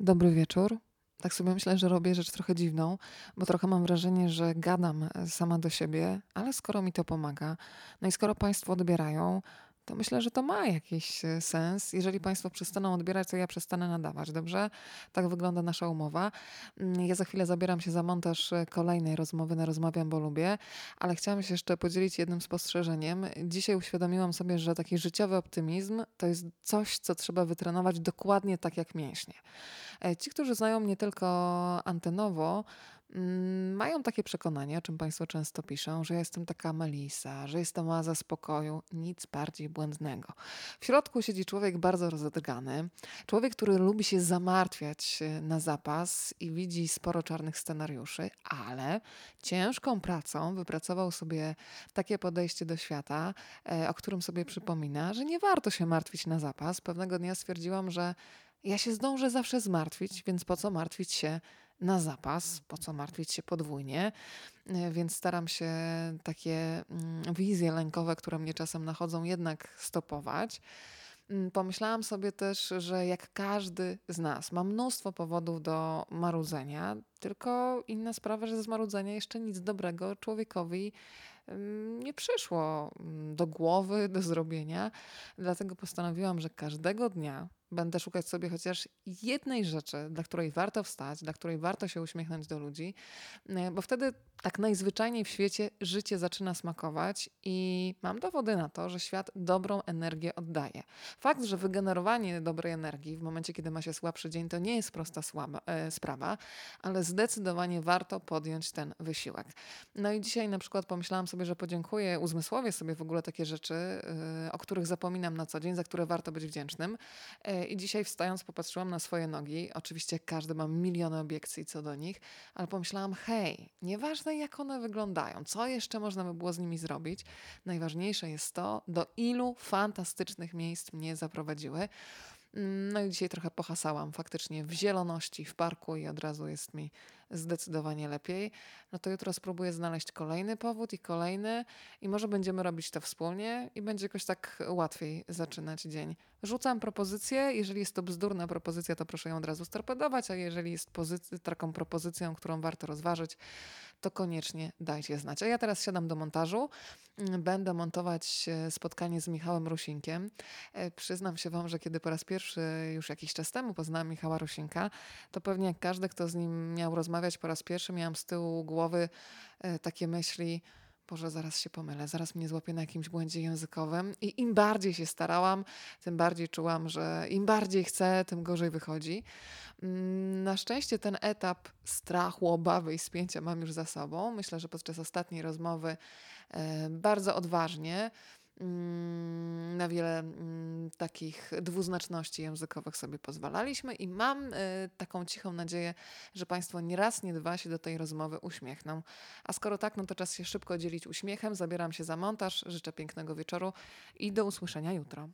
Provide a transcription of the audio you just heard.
Dobry wieczór. Tak sobie myślę, że robię rzecz trochę dziwną, bo trochę mam wrażenie, że gadam e, sama do siebie, ale skoro mi to pomaga, no i skoro Państwo odbierają, to myślę, że to ma jakiś e, sens. Jeżeli Państwo przestaną odbierać, to ja przestanę nadawać, dobrze? Tak wygląda nasza umowa. Mm, Ja za chwilę zabieram się za montaż e, kolejnej rozmowy na Rozmawiam, bo lubię, ale chciałam się jeszcze podzielić jednym spostrzeżeniem. Dzisiaj uświadomiłam sobie, że taki życiowy optymizm to jest coś, co trzeba wytrenować dokładnie tak jak mięśnie. E, Ci, którzy znają mnie tylko antenowo, mają takie przekonanie, o czym Państwo często piszą, że jestem taka Melisa, że jestem oaza spokoju. Nic bardziej błędnego. W środku siedzi człowiek bardzo rozedrgany, człowiek, który lubi się zamartwiać e, na zapas i widzi sporo czarnych scenariuszy, ale ciężką pracą wypracował sobie takie podejście do świata, e, o którym sobie przypomina, że nie warto się martwić na zapas. Pewnego dnia stwierdziłam, że ja się zdążę zawsze zmartwić, więc po co martwić się na zapas, po co martwić się podwójnie. E, Więc staram się takie mm, wizje lękowe, które mnie czasem nachodzą, jednak stopować. Mm, Pomyślałam sobie też, że jak każdy z nas ma mnóstwo powodów do marudzenia, tylko inna sprawa, że z marudzenia jeszcze nic dobrego człowiekowi ym, nie przyszło mm, do głowy, do zrobienia. Dlatego postanowiłam, że każdego dnia będę szukać sobie chociaż jednej rzeczy, dla której warto wstać, dla której warto się uśmiechnąć do ludzi, e, bo wtedy tak najzwyczajniej w świecie życie zaczyna smakować i mam dowody na to, że świat dobrą energię oddaje. Fakt, że wygenerowanie dobrej energii w momencie, kiedy ma się słabszy dzień, to nie jest prosta słaba, e, sprawa, ale zdecydowanie warto podjąć ten wysiłek. No i dzisiaj na przykład pomyślałam sobie, że podziękuję, uzmysłowię sobie w ogóle takie rzeczy, e, o których zapominam na co dzień, za które warto być wdzięcznym. E, I dzisiaj wstając popatrzyłam na swoje nogi. Oczywiście każdy ma miliony obiekcji co do nich, ale pomyślałam, hej, nieważne jak one wyglądają, co jeszcze można by było z nimi zrobić, najważniejsze jest to, do ilu fantastycznych miejsc mnie zaprowadziły. No i dzisiaj trochę pohasałam faktycznie w zieloności, w parku i od razu jest mi zdecydowanie lepiej. No to jutro spróbuję znaleźć kolejny powód i kolejny i może będziemy robić to wspólnie i będzie jakoś tak łatwiej zaczynać dzień. Rzucam propozycję, jeżeli jest to bzdurna propozycja, to proszę ją od razu storpedować, a jeżeli jest taką propozycją, którą warto rozważyć, to koniecznie dajcie znać. A ja teraz siadam do montażu. Będę montować e, spotkanie z Michałem Rusinkiem. E, Przyznam się Wam, że kiedy po raz pierwszy już jakiś czas temu poznałam Michała Rusinka, to pewnie jak każdy, kto z nim miał rozmawiać po raz pierwszy, miałam z tyłu głowy e, takie myśli, Boże, zaraz się pomylę, zaraz mnie złapie na jakimś błędzie językowym. I im bardziej się starałam, tym bardziej czułam, że im bardziej chcę, tym gorzej wychodzi. Mm, Na szczęście ten etap strachu, obawy i spięcia mam już za sobą. Myślę, że podczas ostatniej rozmowy e, bardzo odważnie mm, na wiele mm, takich dwuznaczności językowych sobie pozwalaliśmy i mam e, taką cichą nadzieję, że Państwo nie raz, nie dwa się do tej rozmowy uśmiechną. A skoro tak, no to czas się szybko dzielić uśmiechem. Zabieram się za montaż. Życzę pięknego wieczoru i do usłyszenia jutro.